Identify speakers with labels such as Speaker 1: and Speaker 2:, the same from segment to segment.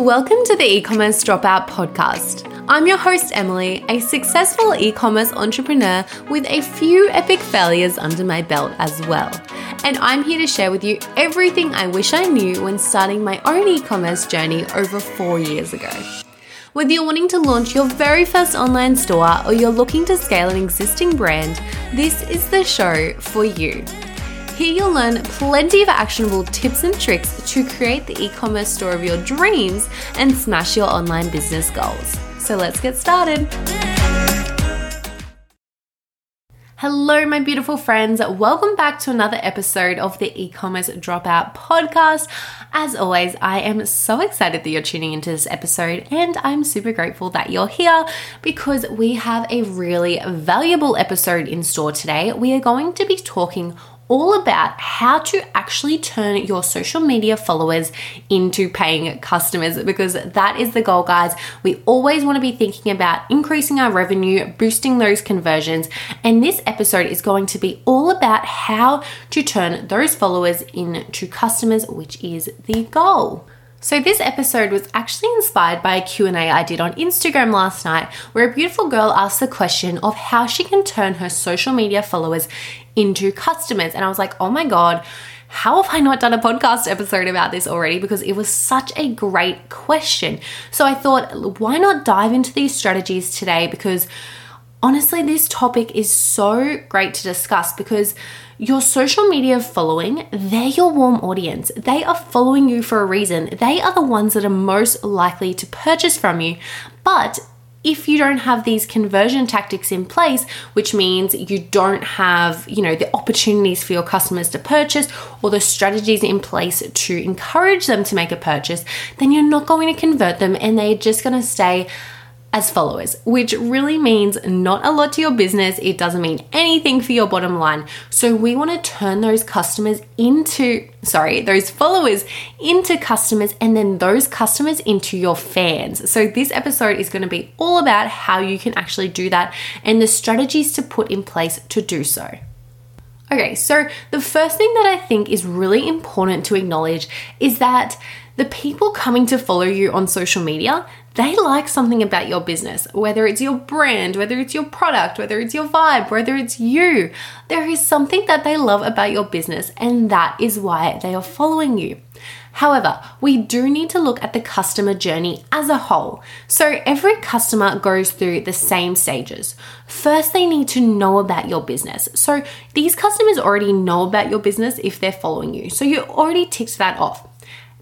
Speaker 1: Welcome to the e commerce dropout podcast. I'm your host, Emily, a successful e commerce entrepreneur with a few epic failures under my belt as well. And I'm here to share with you everything I wish I knew when starting my own e commerce journey over four years ago. Whether you're wanting to launch your very first online store or you're looking to scale an existing brand, this is the show for you. Here you'll learn plenty of actionable tips and tricks to create the e commerce store of your dreams and smash your online business goals. So let's get started. Hello, my beautiful friends. Welcome back to another episode of the e commerce dropout podcast. As always, I am so excited that you're tuning into this episode, and I'm super grateful that you're here because we have a really valuable episode in store today. We are going to be talking all about how to actually turn your social media followers into paying customers because that is the goal, guys. We always want to be thinking about increasing our revenue, boosting those conversions, and this episode is going to be all about how to turn those followers into customers, which is the goal. So this episode was actually inspired by a Q&A I did on Instagram last night where a beautiful girl asked the question of how she can turn her social media followers into customers and I was like, "Oh my god, how have I not done a podcast episode about this already? Because it was such a great question. So I thought, why not dive into these strategies today? Because honestly, this topic is so great to discuss because your social media following, they're your warm audience. They are following you for a reason. They are the ones that are most likely to purchase from you. But if you don't have these conversion tactics in place which means you don't have you know the opportunities for your customers to purchase or the strategies in place to encourage them to make a purchase then you're not going to convert them and they're just going to stay as followers, which really means not a lot to your business. It doesn't mean anything for your bottom line. So, we want to turn those customers into, sorry, those followers into customers and then those customers into your fans. So, this episode is going to be all about how you can actually do that and the strategies to put in place to do so. Okay, so the first thing that I think is really important to acknowledge is that the people coming to follow you on social media, they like something about your business, whether it's your brand, whether it's your product, whether it's your vibe, whether it's you. There is something that they love about your business, and that is why they are following you. However, we do need to look at the customer journey as a whole. So, every customer goes through the same stages. First, they need to know about your business. So, these customers already know about your business if they're following you. So, you already ticked that off.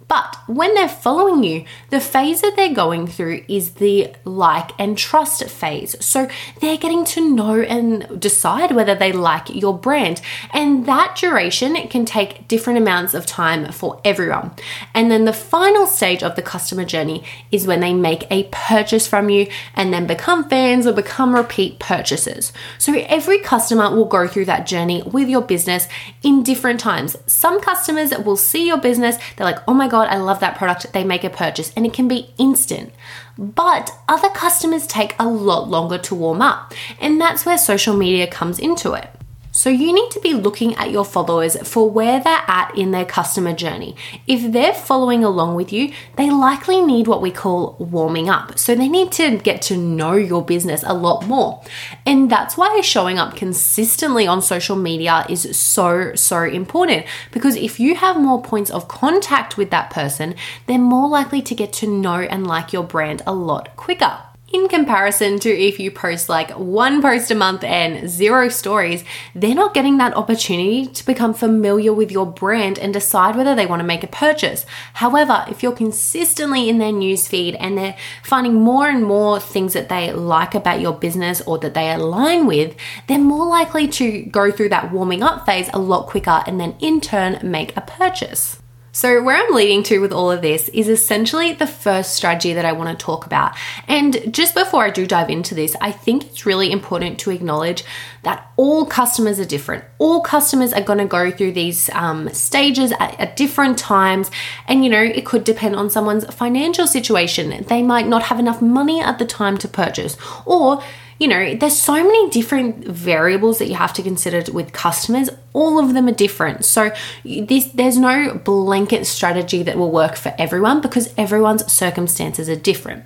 Speaker 1: But when they're following you, the phase that they're going through is the like and trust phase. So they're getting to know and decide whether they like your brand. And that duration can take different amounts of time for everyone. And then the final stage of the customer journey is when they make a purchase from you and then become fans or become repeat purchases. So every customer will go through that journey with your business in different times. Some customers will see your business, they're like, oh my God, God, I love that product, they make a purchase and it can be instant. But other customers take a lot longer to warm up, and that's where social media comes into it. So you need to be looking at your followers for where they're at in their customer journey. If they're following along with you, they likely need what we call warming up. So they need to get to know your business a lot more. And that's why showing up consistently on social media is so, so important because if you have more points of contact with that person, they're more likely to get to know and like your brand a lot quicker in comparison to if you post like one post a month and zero stories, they're not getting that opportunity to become familiar with your brand and decide whether they want to make a purchase. However, if you're consistently in their newsfeed and they're finding more and more things that they like about your business or that they align with, they're more likely to go through that warming up phase a lot quicker and then in turn make a purchase. So, where I'm leading to with all of this is essentially the first strategy that I want to talk about. And just before I do dive into this, I think it's really important to acknowledge that all customers are different. All customers are going to go through these um, stages at, at different times. And, you know, it could depend on someone's financial situation. They might not have enough money at the time to purchase, or you know, there's so many different variables that you have to consider with customers. All of them are different. So this, there's no blanket strategy that will work for everyone because everyone's circumstances are different.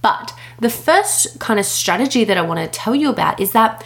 Speaker 1: But the first kind of strategy that I want to tell you about is that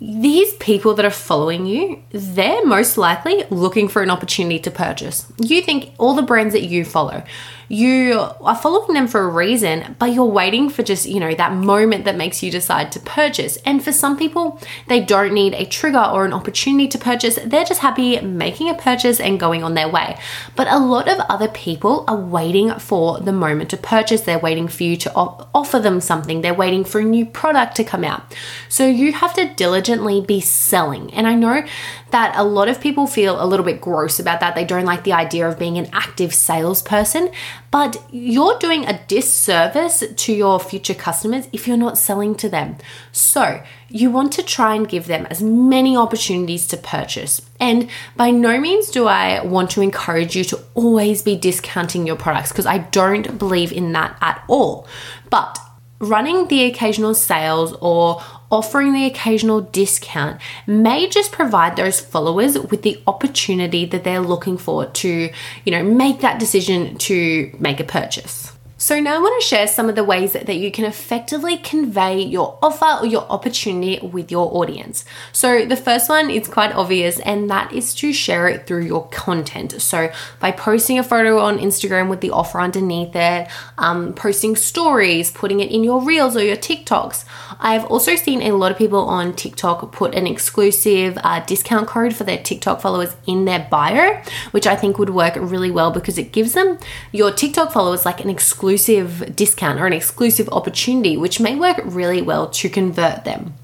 Speaker 1: these people that are following you, they're most likely looking for an opportunity to purchase. You think all the brands that you follow, you are following them for a reason, but you're waiting for just, you know, that moment that makes you decide to purchase. And for some people, they don't need a trigger or an opportunity to purchase. They're just happy making a purchase and going on their way. But a lot of other people are waiting for the moment to purchase. They're waiting for you to op- offer them something. They're waiting for a new product to come out. So you have to diligently be selling. And I know that a lot of people feel a little bit gross about that. They don't like the idea of being an active salesperson, but you're doing a disservice to your future customers if you're not selling to them. So, you want to try and give them as many opportunities to purchase. And by no means do I want to encourage you to always be discounting your products because I don't believe in that at all. But running the occasional sales or offering the occasional discount may just provide those followers with the opportunity that they're looking for to, you know, make that decision to make a purchase. So, now I want to share some of the ways that, you can effectively convey your offer or your opportunity with your audience. So, the first one is quite obvious, and that is to share it through your content. So, by posting a photo on Instagram with the offer underneath it, um, posting stories, putting it in your reels or your TikToks. I've also seen a lot of people on TikTok put an exclusive uh, discount code for their TikTok followers in their bio, which I think would work really well because it gives them your TikTok followers like an exclusive exclusive discount or an exclusive opportunity, which may work really well to convert them.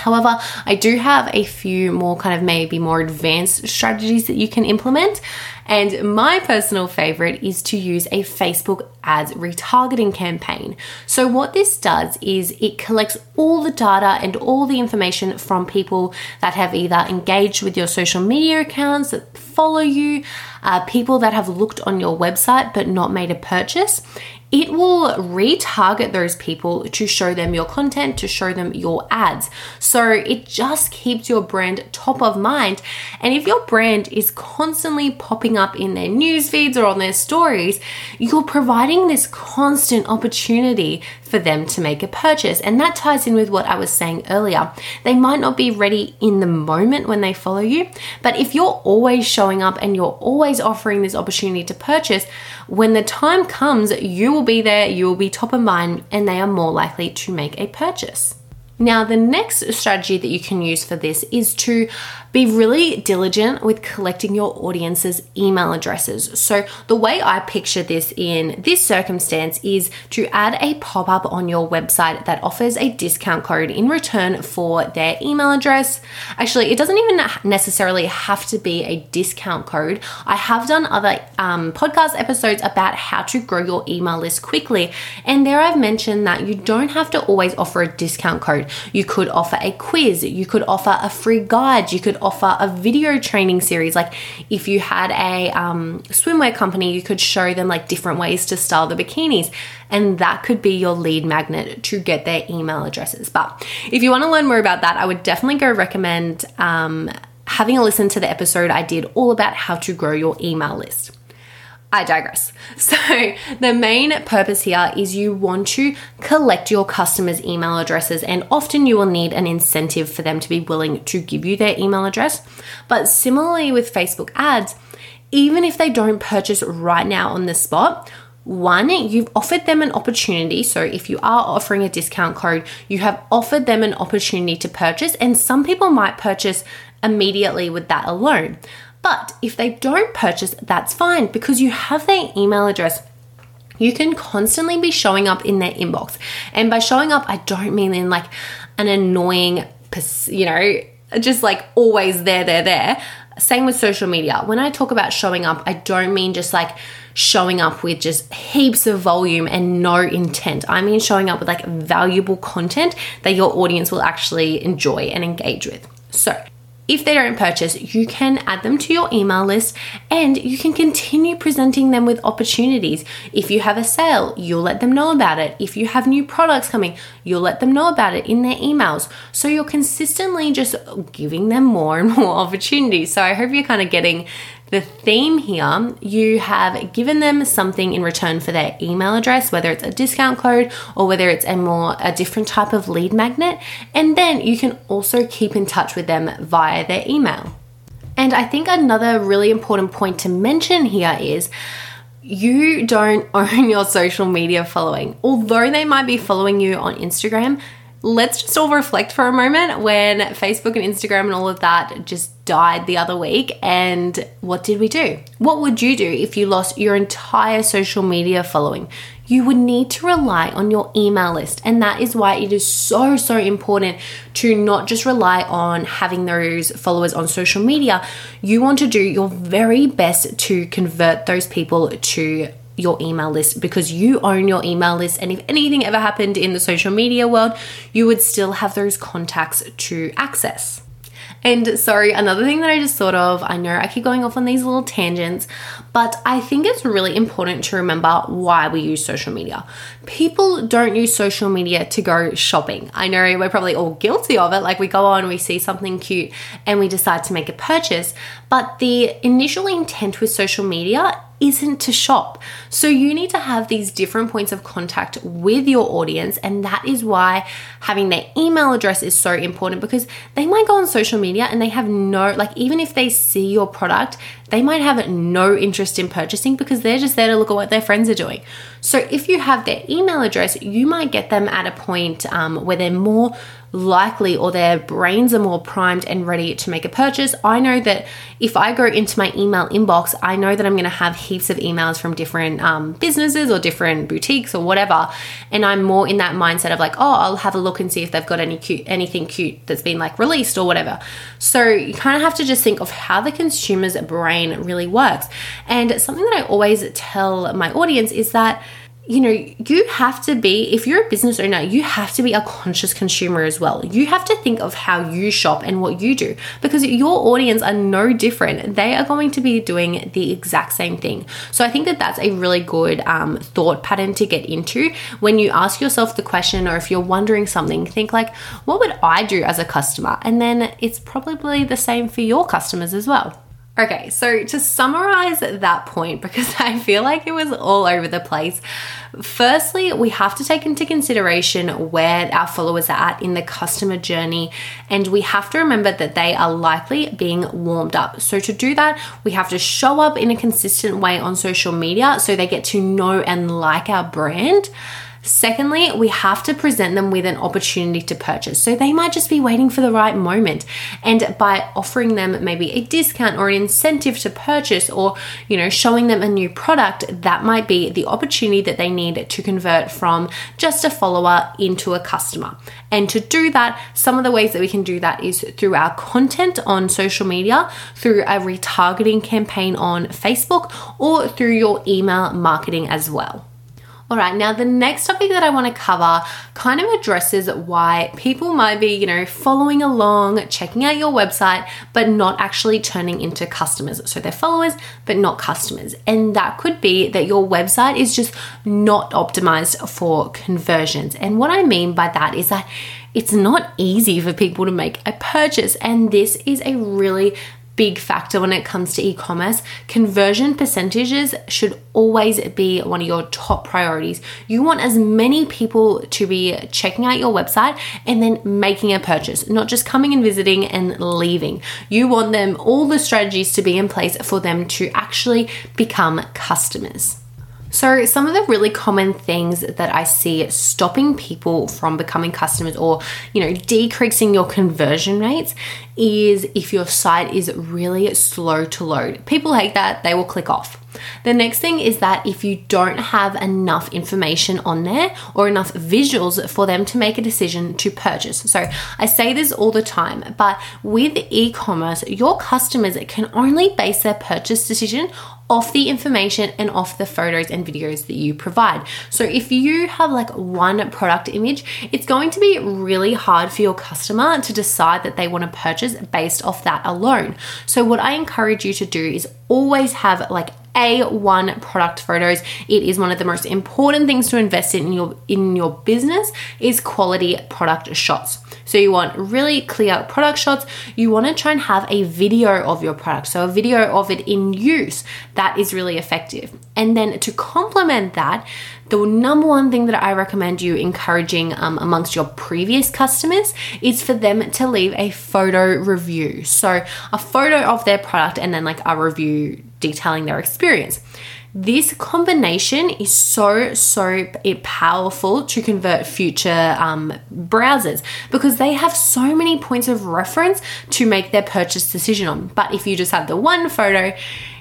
Speaker 1: However, I do have a few more kind of maybe more advanced strategies that you can implement. And my personal favorite is to use a Facebook ads retargeting campaign. So, what this does is it collects all the data and all the information from people that have either engaged with your social media accounts, that follow you, uh, people that have looked on your website but not made a purchase it will retarget those people to show them your content, to show them your ads. So it just keeps your brand top of mind. And if your brand is constantly popping up in their news feeds or on their stories, you're providing this constant opportunity for them to make a purchase. And that ties in with what I was saying earlier. They might not be ready in the moment when they follow you, but if you're always showing up and you're always offering this opportunity to purchase, when the time comes, you will be there, you will be top of mind, and they are more likely to make a purchase. Now, the next strategy that you can use for this is to be really diligent with collecting your audience's email addresses. So, the way I picture this in this circumstance is to add a pop up on your website that offers a discount code in return for their email address. Actually, it doesn't even necessarily have to be a discount code. I have done other um, podcast episodes about how to grow your email list quickly, and there I've mentioned that you don't have to always offer a discount code. You could offer a quiz, you could offer a free guide, you could offer a video training series. Like if you had a um, swimwear company, you could show them like different ways to style the bikinis. And that could be your lead magnet to get their email addresses. But if you want to learn more about that, I would definitely go recommend um, having a listen to the episode I did all about how to grow your email list. I digress. So, the main purpose here is you want to collect your customers' email addresses, and often you will need an incentive for them to be willing to give you their email address. But similarly with Facebook ads, even if they don't purchase right now on the spot, one, you've offered them an opportunity. So, if you are offering a discount code, you have offered them an opportunity to purchase, and some people might purchase immediately with that alone. But if they don't purchase, that's fine because you have their email address you can constantly be showing up in their inbox. And by showing up, I don't mean in like an annoying, you know, just like always there, there, there. Same with social media. When I talk about showing up, I don't mean just like showing up with just heaps of volume and no intent. I mean showing up with like valuable content that your audience will actually enjoy and engage with. So, if they don't purchase, you can add them to your email list and you can continue presenting them with opportunities. If you have a sale, you'll let them know about it. If you have new products coming, you'll let them know about it in their emails. So you're consistently just giving them more and more opportunities. So I hope you're kind of getting the theme here, you have given them something in return for their email address, whether it's a discount code or whether it's a more a different type of lead magnet, and then you can also keep in touch with them via their email. And I think another really important point to mention here is you don't own your social media following. Although they might be following you on Instagram, let's just all reflect for a moment when Facebook and Instagram and all of that just died the other week. And what did we do? What would you do if you lost your entire social media following? You would need to rely on your email list. And that is why it is so, so important to not just rely on having those followers on social media. You want to do your very best to convert those people to your email list because you own your email list. And if anything ever happened in the social media world, you would still have those contacts to access. And sorry, another thing that I just thought of, I know I keep going off on these little tangents, but I think it's really important to remember why we use social media. People don't use social media to go shopping. I know we're probably all guilty of it. Like we go on, we see something cute, and we decide to make a purchase. But the initial intent with social media isn't to shop. So you need to have these different points of contact with your audience. And that is why having their email address is so important because they might go on social media and they have no, like, even if they see your product, they might have no interest in purchasing because they're just there to look at what their friends are doing. So if you have their email address, you might get them at a point um, where they're more likely or their brains are more primed and ready to make a purchase. I know that if I go into my email inbox, I know that I'm going to have heaps of emails from different um, businesses or different boutiques or whatever, and I'm more in that mindset of like, oh, I'll have a look and see if they've got any cute anything cute that's been like released or whatever. So you kind of have to just think of how the consumer's brain really works. And something that I always tell my audience is that you know, you have to be, if you're a business owner, you have to be a conscious consumer as well. You have to think of how you shop and what you do because your audience are no different. They are going to be doing the exact same thing. So I think that that's a really good um, thought pattern to get into when you ask yourself the question or if you're wondering something, think like, what would I do as a customer? And then it's probably the same for your customers as well. Okay, so to summarize that point, because I feel like it was all over the place, firstly, we have to take into consideration where our followers are at in the customer journey, and we have to remember that they are likely being warmed up. So, to do that, we have to show up in a consistent way on social media so they get to know and like our brand. Secondly, we have to present them with an opportunity to purchase. So they might just be waiting for the right moment. And by offering them maybe a discount or an incentive to purchase or, you know, showing them a new product, that might be the opportunity that they need to convert from just a follower into a customer. And to do that, some of the ways that we can do that is through our content on social media, through a retargeting campaign on Facebook, or through your email marketing as well. All right, now the next topic that I want to cover kind of addresses why people might be, you know, following along, checking out your website, but not actually turning into customers. So they're followers, but not customers. And that could be that your website is just not optimized for conversions. And what I mean by that is that it's not easy for people to make a purchase. And this is a really big factor when it comes to e commerce. Conversion percentages should always be one of your top priorities. You want as many people to be checking out your website and then making a purchase, not just coming and visiting and leaving. You want them all the strategies to be in place for them to actually become customers. So, some of the really common things that I see stopping people from becoming customers or, you know, decreasing your conversion rates is if your site is really slow to load. People hate that, they will click off. The next thing is that if you don't have enough information on there or enough visuals for them to make a decision to purchase. So I say this all the time, but with e commerce, your customers can only base their purchase decision off the information and off the photos and videos that you provide. So if you have like one product image, it's going to be really hard for your customer to decide that they want to purchase based off that alone. So what I encourage you to do is always have like a1 product photos. It is one of the most important things to invest in, your in your business is quality product shots. So you want really clear product shots. You want to try and have a video of your product. So a video of it in use. That is really effective. And then to complement that, the number one thing that I recommend you encouraging um, amongst your previous customers is for them to leave a photo review. So, a photo of their product and then like a review detailing their experience. This combination is so, so powerful to convert future um, browsers because they have so many points of reference to make their purchase decision on. But if you just have the one photo,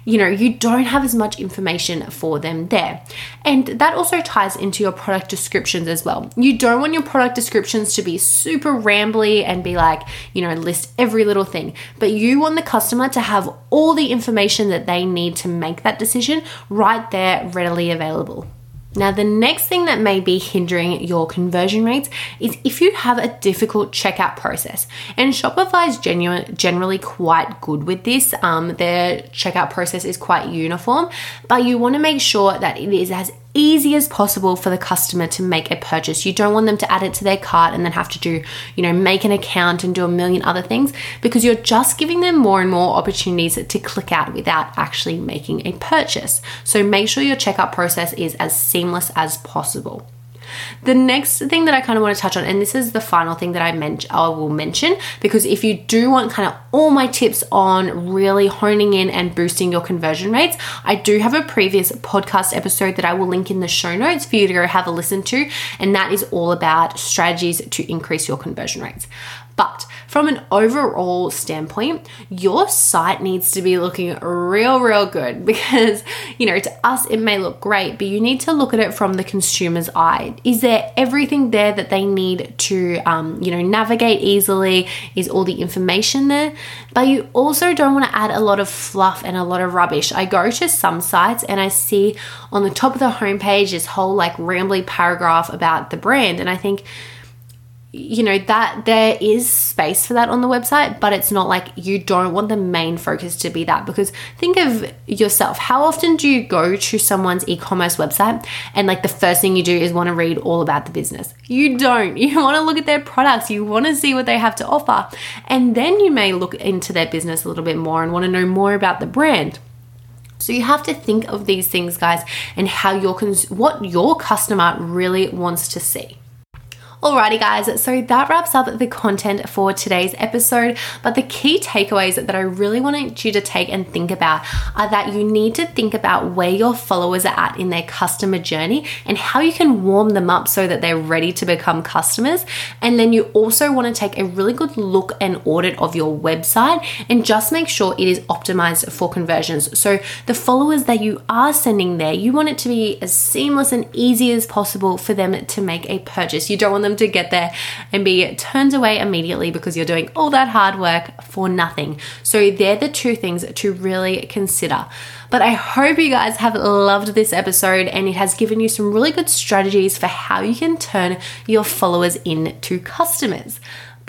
Speaker 1: you know, you don't have as much information for them there. And that also ties into your product descriptions as well. You don't want your product descriptions to be super rambly and be like, you know, list every little thing, but you want the customer to have all the information that they need to make that decision right there, readily available. Now, the next thing that may be hindering your conversion rates is if you have a difficult checkout process. And Shopify is genu- generally quite good with this. Um, their checkout process is quite uniform, but you want to make sure that it is as easy as possible for the customer to make a purchase. You don't want them to add it to their cart and then have to do, you know, make an account and do a million other things because you're just giving them more and more opportunities to click out without actually making a purchase. So make sure your checkout process is as seamless as possible. The next thing that I kind of want to touch on, and this is the final thing that I, men- I will mention, because if you do want kind of all my tips on really honing in and boosting your conversion rates, I do have a previous podcast episode that I will link in the show notes for you to go have a listen to, and that is all about strategies to increase your conversion rates. But from an overall standpoint, your site needs to be looking real, real good because, you know, to us it may look great, but you need to look at it from the consumer's eye. Is there everything there that they need to, um, you know, navigate easily? Is all the information there? But you also don't want to add a lot of fluff and a lot of rubbish. I go to some sites and I see on the top of the homepage this whole like rambly paragraph about the brand, and I think, you know that there is space for that on the website but it's not like you don't want the main focus to be that because think of yourself. How often do you go to someone's e-commerce website and like the first thing you do is want to read all about the business? You don't. You want to look at their products. You want to see what they have to offer. And then you may look into their business a little bit more and want to know more about the brand. So you have to think of these things guys and how your cons- what your customer really wants to see Alrighty, guys, so that wraps up the content for today's episode. But the key takeaways that I really want you to take and think about are that you need to think about where your followers are at in their customer journey and how you can warm them up so that they're ready to become customers. And then you also want to take a really good look and audit of your website and just make sure it is optimized for conversions. So the followers that you are sending there, you want it to be as seamless and easy as possible for them to make a purchase. You don't want them them to get there and be turned away immediately because you're doing all that hard work for nothing. So, they're the two things to really consider. But I hope you guys have loved this episode and it has given you some really good strategies for how you can turn your followers into customers.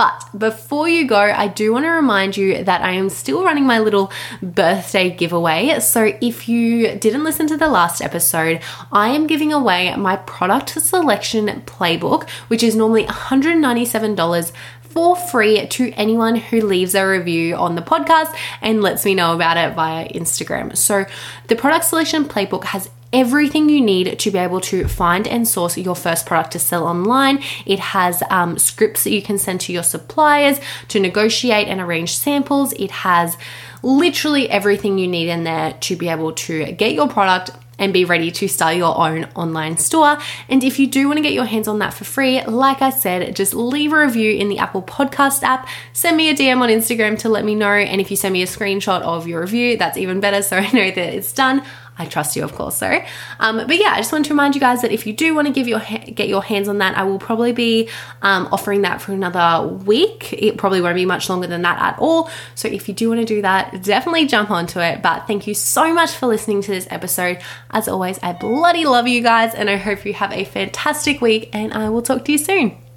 Speaker 1: But before you go, I do want to remind you that I am still running my little birthday giveaway. So if you didn't listen to the last episode, I am giving away my product selection playbook, which is normally $197 for free to anyone who leaves a review on the podcast and lets me know about it via Instagram. So, the product selection playbook has everything you need to be able to find and source your first product to sell online. It has um, scripts that you can send to your suppliers to negotiate and arrange samples. It has literally everything you need in there to be able to get your product and be ready to start your own online store. And if you do want to get your hands on that for free, like I said, just leave a review in the Apple Podcast app, send me a DM on Instagram to let me know. And if you send me a screenshot of your review, that's even better so I know that it's done. I trust you, of course. So, um, but yeah, I just want to remind you guys that if you do want to give your ha- get your hands on that, I will probably be um, offering that for another week. It probably won't be much longer than that at all. So if you do want to do that, definitely jump onto it. But thank you so much for listening to this episode. As always, I bloody love you guys, and I hope you have a fantastic week. And I will talk to you soon.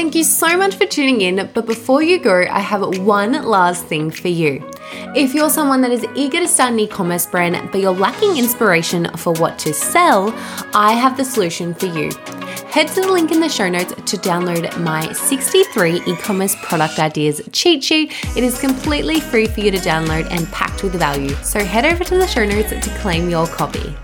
Speaker 1: Thank you so much for tuning in. But before you go, I have one last thing for you. If you're someone that is eager to start an e commerce brand, but you're lacking inspiration for what to sell, I have the solution for you. Head to the link in the show notes to download my 63 e commerce product ideas cheat sheet. It is completely free for you to download and packed with value. So head over to the show notes to claim your copy.